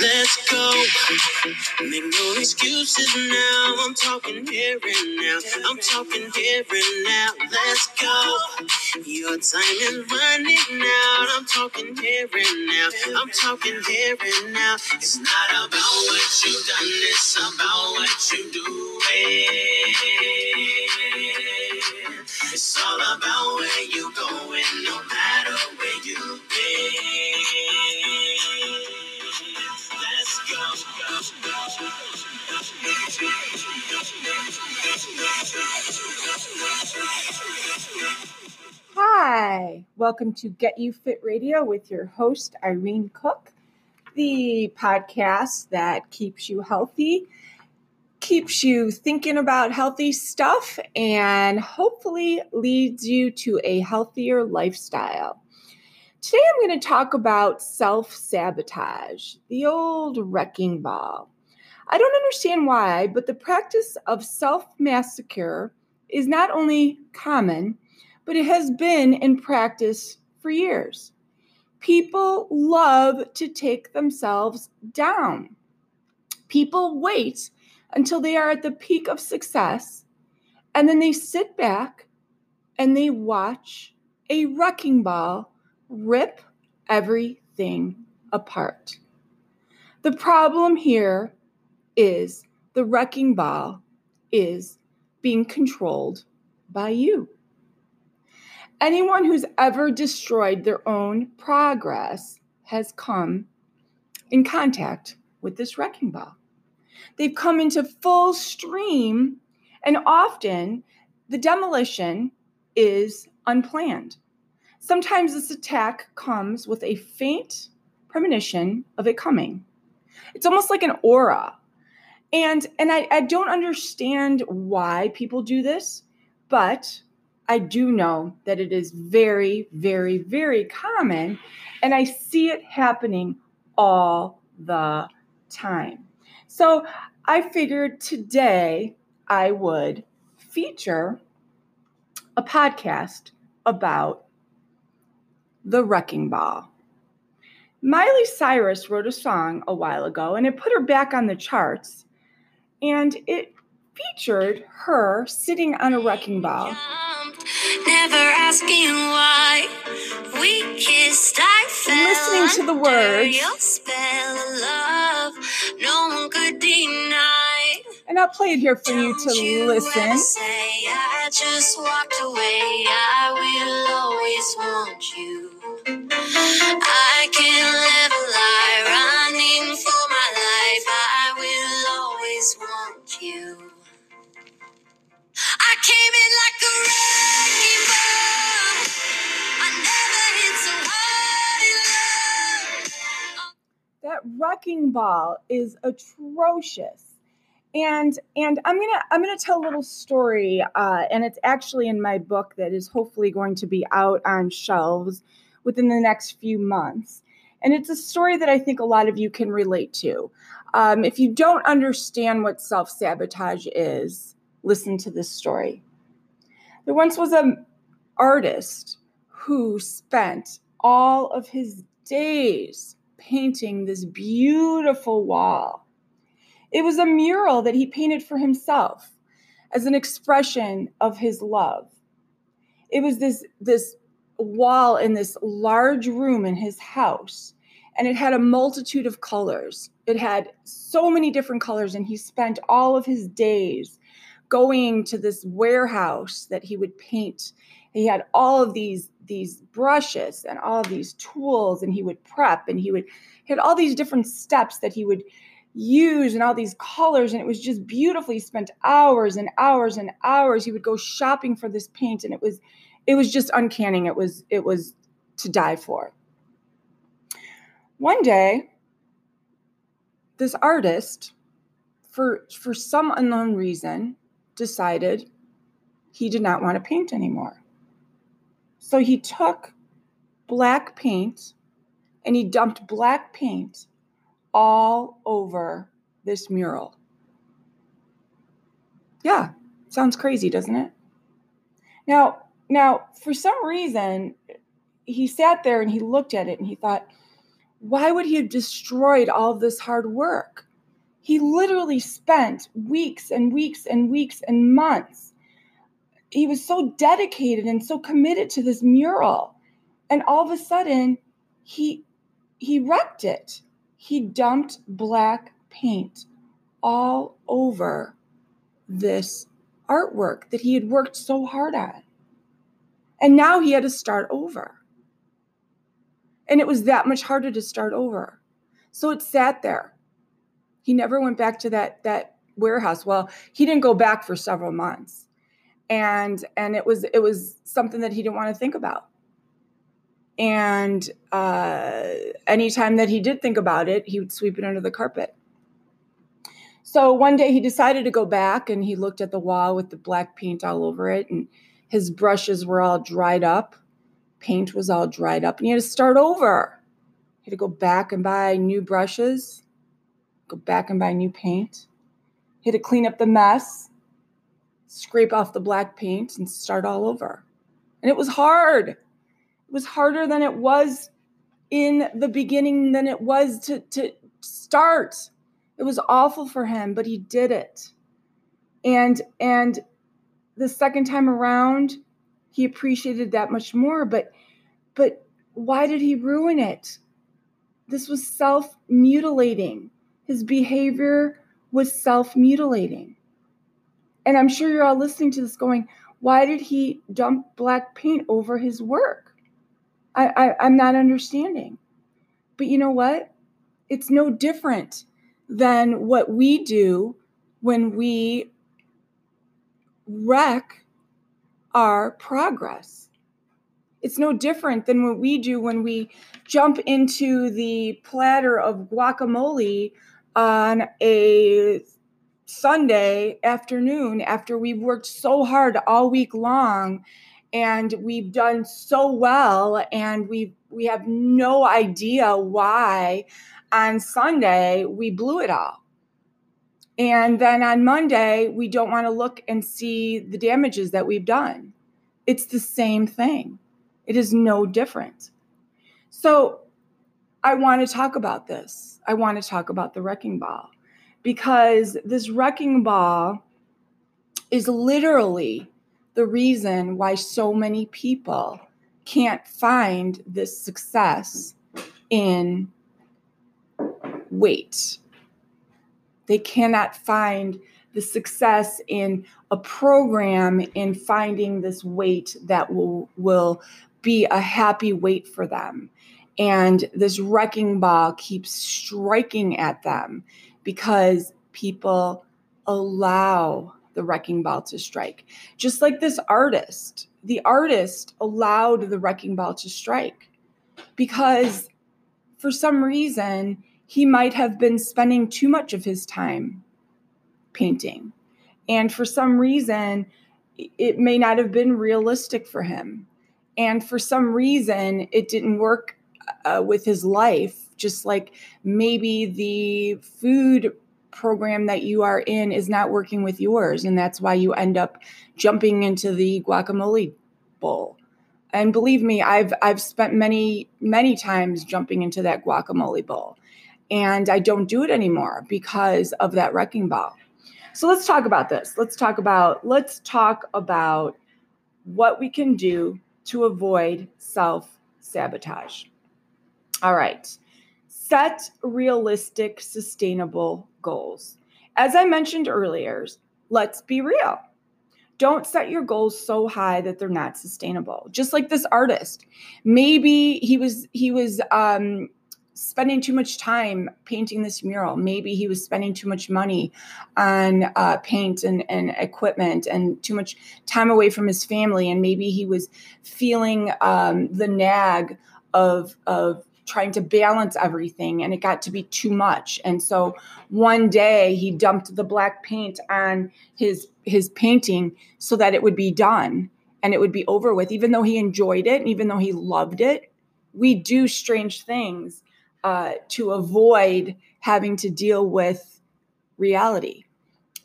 Let's go. Make no excuses now. I'm talking here and now. I'm talking here and now. Let's go. Your time is running out. I'm talking here and now. I'm talking here and now. It's not about what you've done, it's about what you do. It's all about where you Hi, welcome to Get You Fit Radio with your host, Irene Kok, the podcast that keeps you healthy, keeps you thinking about healthy stuff, and hopefully leads you to a healthier lifestyle. Today, I'm going to talk about self sabotage, the old wrecking ball. I don't understand why, but the practice of self massacre is not only common, but it has been in practice for years. People love to take themselves down. People wait until they are at the peak of success and then they sit back and they watch a wrecking ball rip everything apart. The problem here is the wrecking ball is being controlled by you. Anyone who's ever destroyed their own progress has come in contact with this wrecking ball. They've come into full stream, and often the demolition is unplanned. Sometimes this attack comes with a faint premonition of it coming. It's almost like an aura. And and I, I don't understand why people do this, but I do know that it is very, very, very common, and I see it happening all the time. So I figured today I would feature a podcast about the wrecking ball. Miley Cyrus wrote a song a while ago and it put her back on the charts, and it featured her sitting on a wrecking ball Never asking why we kissed, I fell Listening to the words. Your spell of love, no one could deny. And I'll play it here for you Don't to listen. ever say I just walked away. I will always want you. I can't live a lie, running for my life. I will always want you. I came in like a wrecking wrecking ball is atrocious. And and i'm gonna i'm gonna tell a little story uh, and it's actually in my book that is hopefully going to be out on shelves within the next few months. And it's a story that i think a lot of you can relate to. Um, if you don't understand what self-sabotage is listen to this story. There once was an artist who spent all of his days painting this beautiful wall. It was a mural that he painted for himself as an expression of his love. It was this, this wall in this large room in his house, and it had a multitude of colors. It had so many different colors, and he spent all of his days going to this warehouse that he would paint. He had all of these these brushes and all of these tools, and he would prep, and he would he had all these different steps that he would use and all these colors, and it was just beautiful. He spent hours and hours and hours. He would go shopping for this paint, and it was it was just uncanny. It was it was to die for. One day, this artist, for for some unknown reason, decided he did not want to paint anymore. So he took black paint and he dumped black paint all over this mural. Yeah, sounds crazy, doesn't it? Now, now for some reason, he sat there and he looked at it and he thought, why would he have destroyed all this hard work? He literally spent weeks and weeks and weeks and months. He was so dedicated and so committed to this mural. And all of a sudden, he he wrecked it. He dumped black paint all over this artwork that he had worked so hard on. And now he had to start over. And it was that much harder to start over. So it sat there. He never went back to that that warehouse. Well, he didn't go back for several months. And and it was it was something that he didn't want to think about. And uh, anytime that he did think about it, he would sweep it under the carpet. So one day he decided to go back and he looked at the wall with the black paint all over it, and his brushes were all dried up. Paint was all dried up, and he had to start over. He had to go back and buy new brushes, go back and buy new paint. He had to clean up the mess, scrape off the black paint, and start all over. And it was hard It was harder than it was in the beginning than it was to, to start. It was awful for him, but he did it. And and the second time around, he appreciated that much more. But but why did he ruin it? This was self-mutilating. His behavior was self-mutilating. And I'm sure you're all listening to this going, why did he dump black paint over his work? I, I, I'm not understanding. But you know what? It's no different than what we do when we wreck our progress. It's no different than what we do when we jump into the platter of guacamole on a Sunday afternoon after we've worked so hard all week long and we've done so well and we we have no idea why on Sunday we blew it all. And then on Monday we don't want to look and see the damages that we've done. It's the same thing. It is no different. So I want to talk about this. I want to talk about the wrecking ball because this wrecking ball is literally the reason why so many people can't find this success in weight. They cannot find the success in a program in finding this weight that will will be a happy weight for them. And this wrecking ball keeps striking at them because people allow the wrecking ball to strike. Just like this artist, the artist allowed the wrecking ball to strike because for some reason he might have been spending too much of his time painting. And for some reason, it may not have been realistic for him. And for some reason, it didn't work uh, with his life, just like maybe the food program that you are in is not working with yours and that's why you end up jumping into the guacamole bowl. And believe me i've i've spent many many times jumping into that guacamole bowl and i don't do it anymore because of that wrecking ball. So let's talk about this. Let's talk about let's talk about what we can do to avoid self sabotage all right set realistic sustainable goals. As I mentioned earlier, let's be real. Don't set your goals so high that they're not sustainable. Just like this artist, maybe he was he was um, spending too much time painting this mural. Maybe he was spending too much money on uh, paint and, and equipment and too much time away from his family. And maybe he was feeling um, the nag of, of trying to balance everything and it got to be too much and so one day he dumped the black paint on his his painting so that it would be done and it would be over with even though he enjoyed it and even though he loved it we do strange things uh, to avoid having to deal with reality.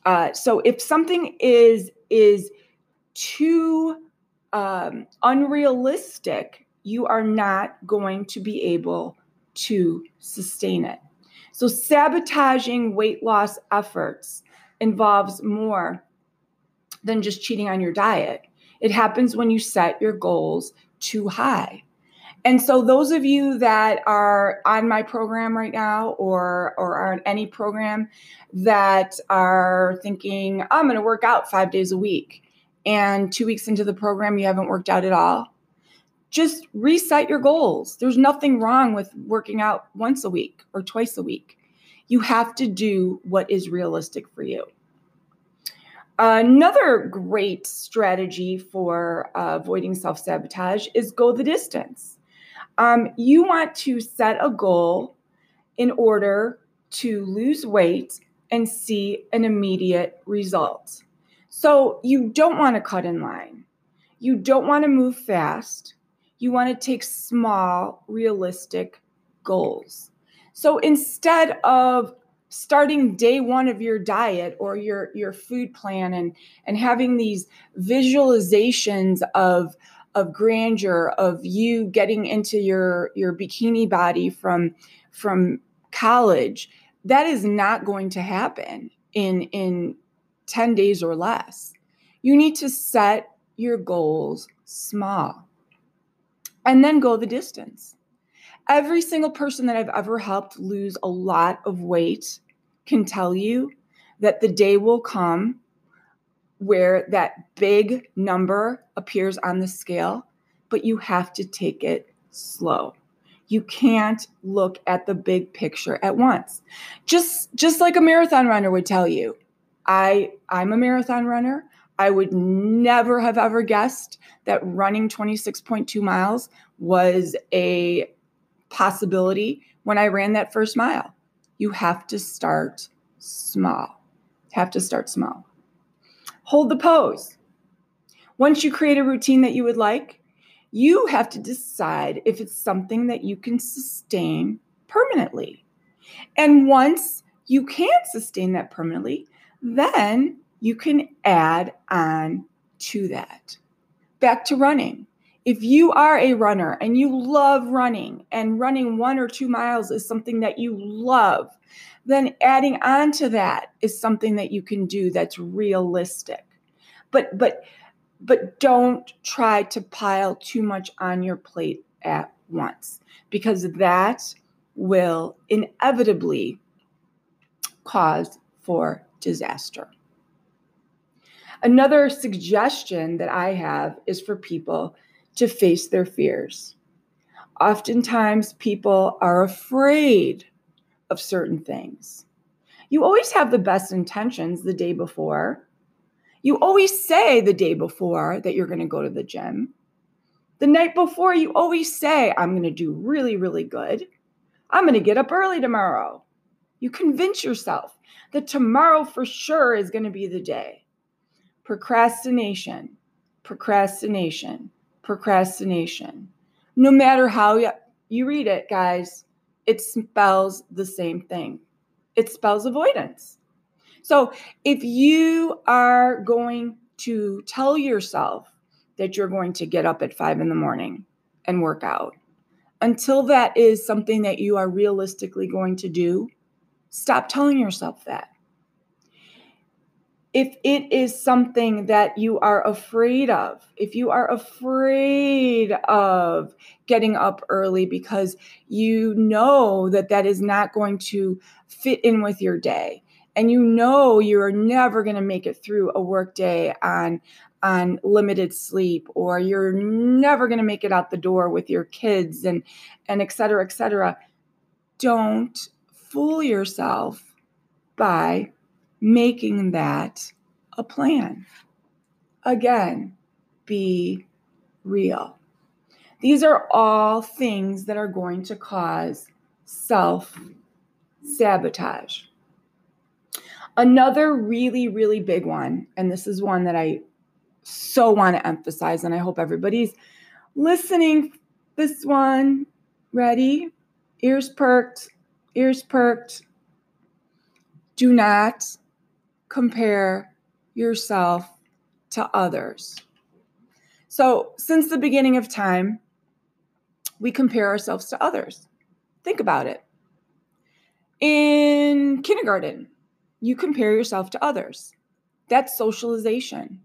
Uh, so if something is is too um, unrealistic, you are not going to be able to sustain it. So sabotaging weight loss efforts involves more than just cheating on your diet. It happens when you set your goals too high. And so those of you that are on my program right now or or are on any program that are thinking I'm going to work out 5 days a week and 2 weeks into the program you haven't worked out at all, just reset your goals. There's nothing wrong with working out once a week or twice a week. You have to do what is realistic for you. Another great strategy for uh, avoiding self sabotage is go the distance. Um, you want to set a goal in order to lose weight and see an immediate result. So you don't want to cut in line. You don't want to move fast. You want to take small, realistic goals. So instead of starting day one of your diet or your your food plan and and having these visualizations of of grandeur of you getting into your your bikini body from from college that is not going to happen in in 10 days or less you need to set your goals small and then go the distance every single person that I've ever helped lose a lot of weight can tell you that the day will come where that big number appears on the scale, but you have to take it slow. You can't look at the big picture at once. Just just like a marathon runner would tell you. I I'm a marathon runner. I would never have ever guessed that running 26.2 miles was a possibility when I ran that first mile. You have to start small. Have to start small. Hold the pose. Once you create a routine that you would like, you have to decide if it's something that you can sustain permanently. And once you can't sustain that permanently, then you can add on to that. Back to running if you are a runner and you love running and running one or two miles is something that you love, then adding on to that is something that you can do that's realistic. But but but don't try to pile too much on your plate at once because that will inevitably cause for disaster. Another suggestion that I have is for people to face their fears. Oftentimes, people are afraid of certain things. You always have the best intentions the day before. You always say the day before that you're going to go to the gym. The night before, you always say, I'm going to do really, really good. I'm going to get up early tomorrow. You convince yourself that tomorrow for sure is going to be the day. Procrastination, procrastination, procrastination. No matter how you read it, guys, it spells the same thing. It spells avoidance. So if you are going to tell yourself that you're going to get up at five in the morning and work out, until that is something that you are realistically going to do, stop telling yourself that if it is something that you are afraid of, if you are afraid of getting up early because you know that that is not going to fit in with your day, and you know you're never going to make it through a work day on on limited sleep or you're never going to make it out the door with your kids and and et cetera et cetera don't fool yourself by making that a plan. Again, be real. These are all things that are going to cause self sabotage. Another really, really big one, and this is one that I so want to emphasize, and I hope everybody's listening. This one, ready? Ears perked, ears perked do not compare yourself to others. So, since the beginning of time, we compare ourselves to others. Think about it. In kindergarten, you compare yourself to others. That's socialization.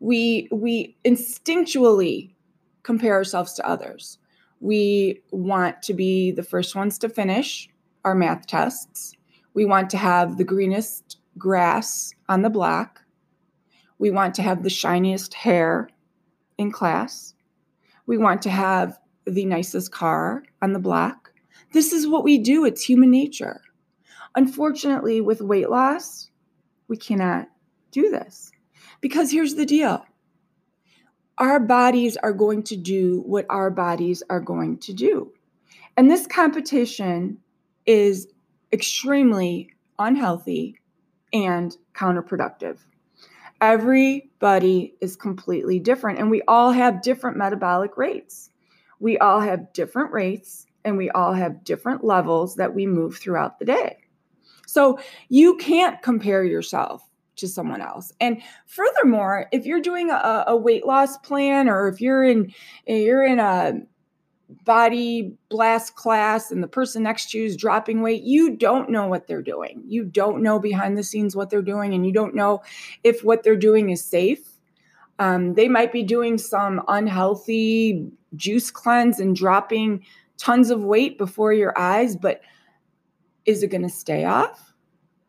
We we instinctually compare ourselves to others. We want to be the first ones to finish our math tests. We want to have the greenest grass on the block. We want to have the shiniest hair in class. We want to have the nicest car on the block. This is what we do, it's human nature. Unfortunately, with weight loss, we cannot do this because here's the deal our bodies are going to do what our bodies are going to do. And this competition is extremely unhealthy and counterproductive. Everybody is completely different, and we all have different metabolic rates. We all have different rates, and we all have different levels that we move throughout the day. So you can't compare yourself to someone else. And furthermore, if you're doing a, a weight loss plan, or if you're in you're in a body blast class and the person next to you is dropping weight, you don't know what they're doing. You don't know behind the scenes what they're doing, and you don't know if what they're doing is safe. Um, they might be doing some unhealthy juice cleanse and dropping tons of weight before your eyes, but is it going to stay off?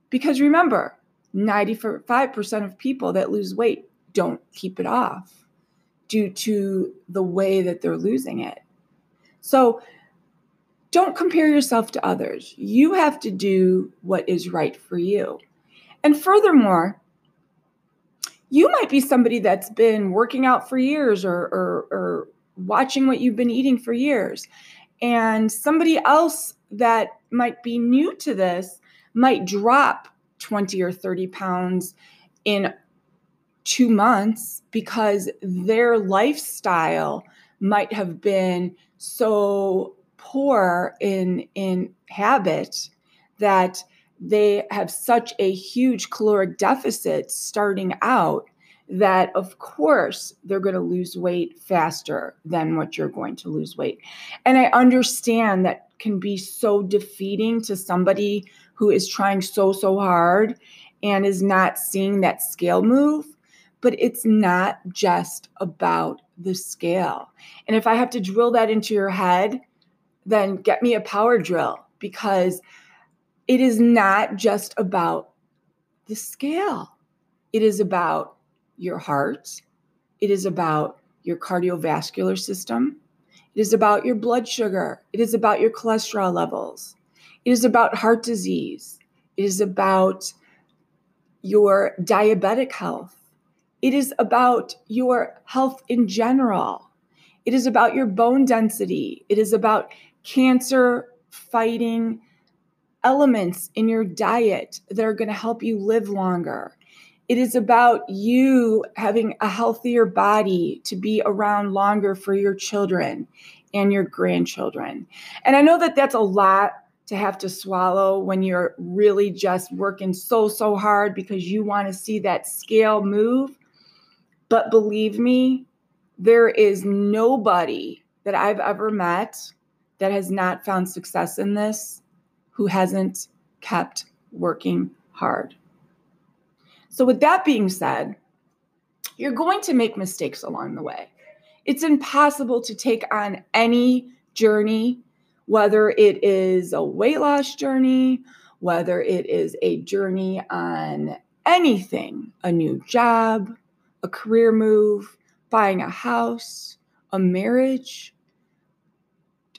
Because remember, 95% of people that lose weight don't keep it off due to the way that they're losing it. So don't compare yourself to others. You have to do what is right for you. And furthermore, you might be somebody that's been working out for years or, or, or watching what you've been eating for years. And somebody else that might be new to this might drop 20 or 30 pounds in two months because their lifestyle might have been so poor in in habit that they have such a huge caloric deficit starting out that of course they're going to lose weight faster than what you're going to lose weight. And i understand that can be so defeating to somebody who is trying so so hard and is not seeing that scale move but it's not just about the scale. And if I have to drill that into your head, then get me a power drill because it is not just about the scale. It is about your heart. It is about your cardiovascular system. It is about your blood sugar. It is about your cholesterol levels. It is about heart disease. It is about your diabetic health. It is about your health in general. It is about your bone density. It is about cancer fighting elements in your diet that are going to help you live longer. It is about you having a healthier body to be around longer for your children and your grandchildren. And I know that that's a lot to have to swallow when you're really just working so, so hard because you want to see that scale move. But believe me, there is nobody that I've ever met that has not found success in this who hasn't kept working hard. So, with that being said, you're going to make mistakes along the way. It's impossible to take on any journey, whether it is a weight loss journey, whether it is a journey on anything, a new job, a career move, buying a house, a marriage,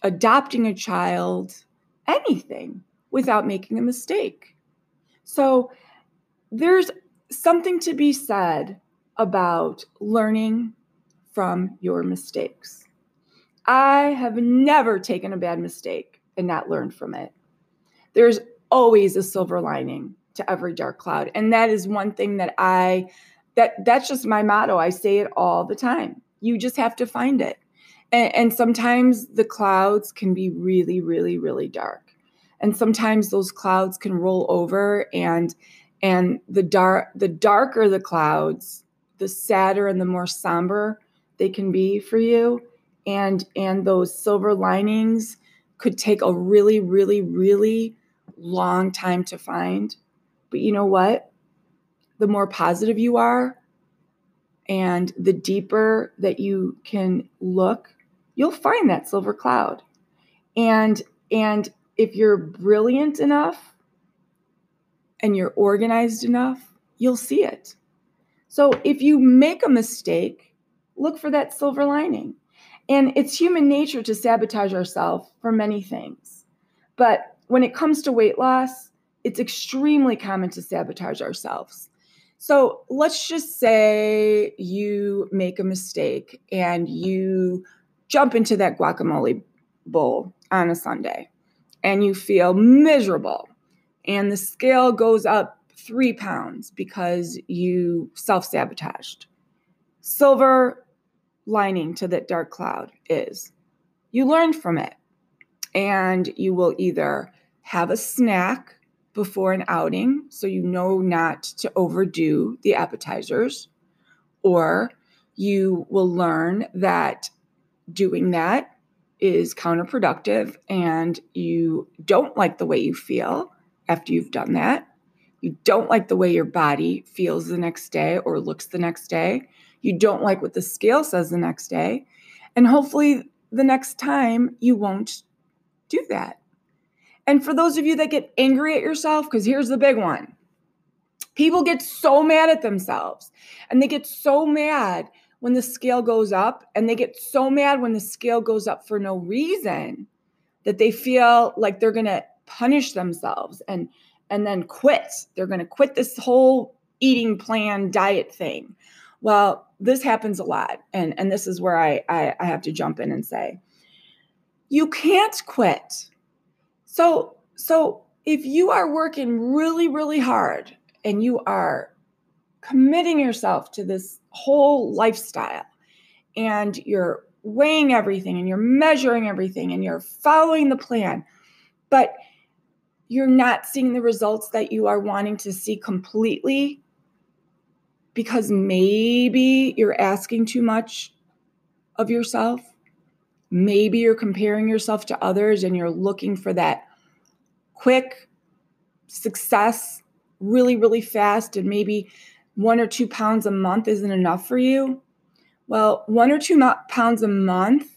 adopting a child, anything without making a mistake. So there's something to be said about learning from your mistakes. I have never taken a bad mistake and not learned from it. There's always a silver lining to every dark cloud. And that is one thing that I that that's just my motto. I say it all the time. You just have to find it. And, and sometimes the clouds can be really, really, really dark. and sometimes those clouds can roll over and and the dark the darker the clouds the sadder and the more somber they can be for you and and those silver linings could take a really really really long time to find but you know what the more positive you are and the deeper that you can look you'll find that silver cloud. And and if you're brilliant enough and you're organized enough you'll see it. So if you make a mistake look for that silver lining. And it's human nature to sabotage ourselves for many things. But when it comes to weight loss it's extremely common to sabotage ourselves so let's just say you make a mistake and you jump into that guacamole bowl on a Sunday and you feel miserable and the scale goes up three pounds because you self sabotaged. Silver lining to that dark cloud is you learned from it and you will either have a snack before an outing so you know not to overdo the appetizers, or you will learn that doing that is counterproductive and you don't like the way you feel after you've done that. You don't like the way your body feels the next day or looks the next day. You don't like what the scale says the next day. And hopefully, the next time you won't do that. And for those of you that get angry at yourself, because here's the big one. People get so mad at themselves and they get so mad when the scale goes up and they get so mad when the scale goes up for no reason that they feel like they're going to punish themselves and and then quit. They're going to quit this whole eating plan diet thing. Well this happens a lot and and this is where i i, I have to jump in and say you can't quit so, so if you are working really, really hard and you are committing yourself to this whole lifestyle and you're weighing everything and you're measuring everything and you're following the plan, but you're not seeing the results that you are wanting to see completely because maybe you're asking too much of yourself Maybe you're comparing yourself to others and you're looking for that quick success really, really fast, and maybe one or two pounds a month isn't enough for you. Well, one or two pounds a month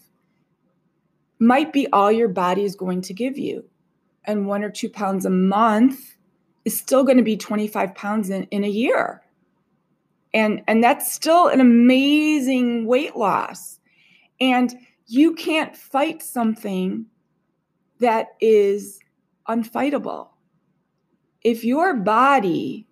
might be all your body is going to give you. And one or two pounds a month is still going to be 25 pounds in, in a year. And, and that's still an amazing weight loss. And you can't fight something that is unfightable. If your body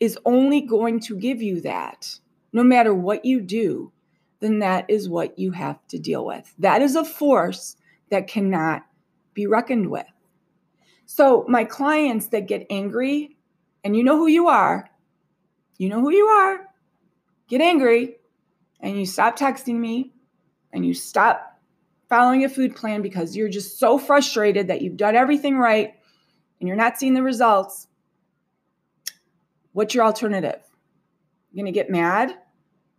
is only going to give you that, no matter what you do, then that is what you have to deal with. That is a force that cannot be reckoned with. So, my clients that get angry, and you know who you are, you know who you are, get angry, and you stop texting me, and you stop following a food plan because you're just so frustrated that you've done everything right and you're not seeing the results, what's your alternative? You're going to get mad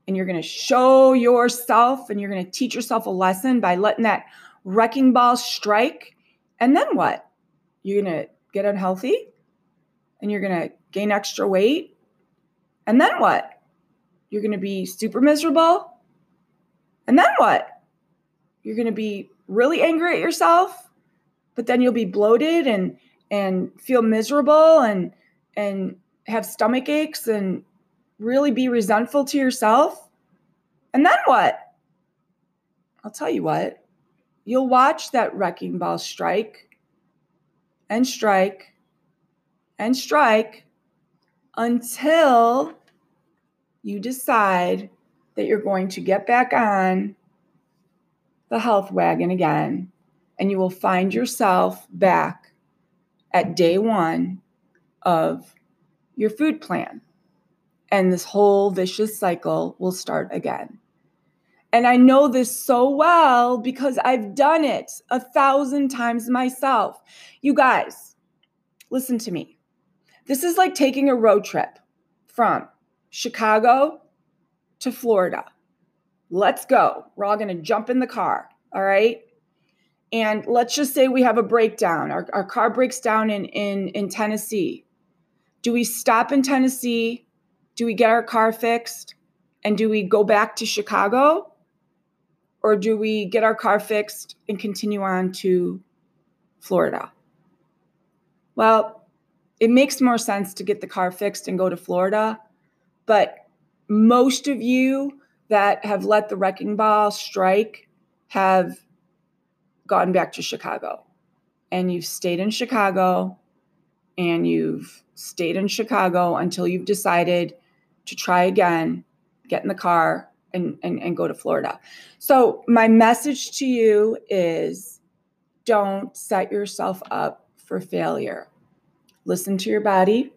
and you're going to show yourself and you're going to teach yourself a lesson by letting that wrecking ball strike. And then what? You're going to get unhealthy and you're going to gain extra weight. And then what? You're going to be super miserable and then what? You're going to be really angry at yourself, but then you'll be bloated and and feel miserable and and have stomach aches and really be resentful to yourself. And then what? I'll tell you what. You'll watch that wrecking ball strike and strike and strike until you decide that you're going to get back on the health wagon again, and you will find yourself back at day one of your food plan. And this whole vicious cycle will start again. And I know this so well because I've done it a thousand times myself. You guys, listen to me. This is like taking a road trip from Chicago to Florida. Let's go. We're all going to jump in the car. All right. And let's just say we have a breakdown. Our, our car breaks down in, in, in Tennessee. Do we stop in Tennessee? Do we get our car fixed? And do we go back to Chicago? Or do we get our car fixed and continue on to Florida? Well, it makes more sense to get the car fixed and go to Florida. But most of you that have let the wrecking ball strike have gone back to Chicago. And you've stayed in Chicago and you've stayed in Chicago until you've decided to try again, get in the car and, and, and go to Florida. So, my message to you is don't set yourself up for failure. Listen to your body,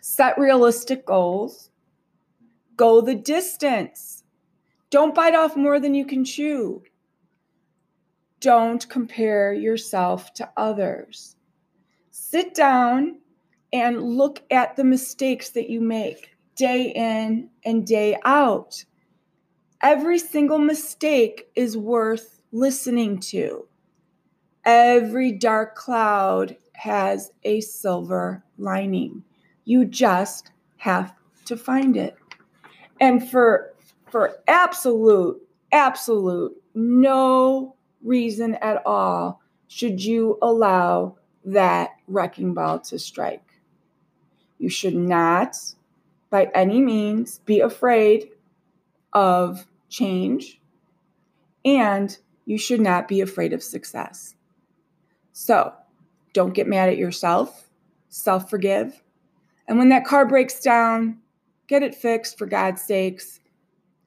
set realistic goals, go the distance. Don't bite off more than you can chew. Don't compare yourself to others. Sit down and look at the mistakes that you make day in and day out. Every single mistake is worth listening to. Every dark cloud has a silver lining. You just have to find it. And for for absolute absolute no reason at all should you allow that wrecking ball to strike. You should not, by any means, be afraid of change, and you should not be afraid of success. So don't get mad at yourself, self forgive. And when that car breaks down, get it fixed for God's sakes.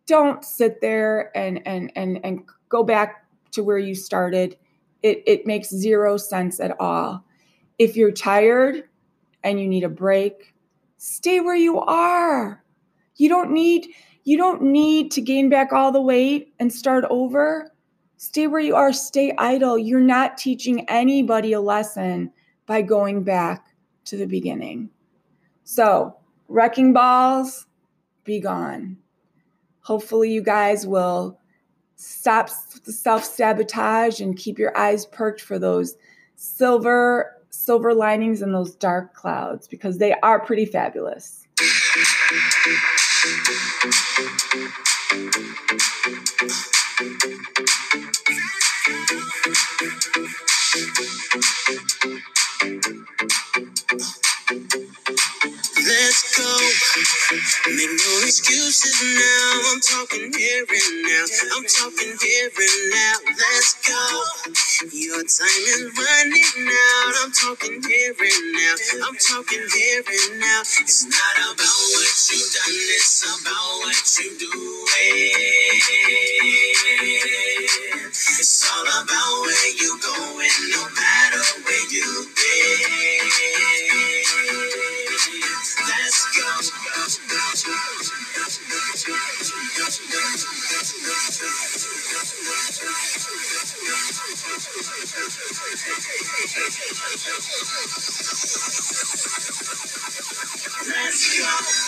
Don't sit there and and and and go back to where you started. It it makes zero sense at all. If you're tired and you need a break, stay where you are. You don't need you don't need to gain back all the weight and start over. Stay where you are, stay idle. You're not teaching anybody a lesson by going back to the beginning. So, wrecking balls, be gone. Hopefully, you guys will stop the self sabotage and keep your eyes perked for those silver silver linings and those dark clouds because they are pretty fabulous. Let's go. Make no excuses now. I'm talking here and now. I'm talking here and now. Let's go. Your time is running out. I'm talking here and now. I'm talking here and now. It's not about what you've done, it's about what you do. It's all about where you're going, no matter where you've been. Thank you.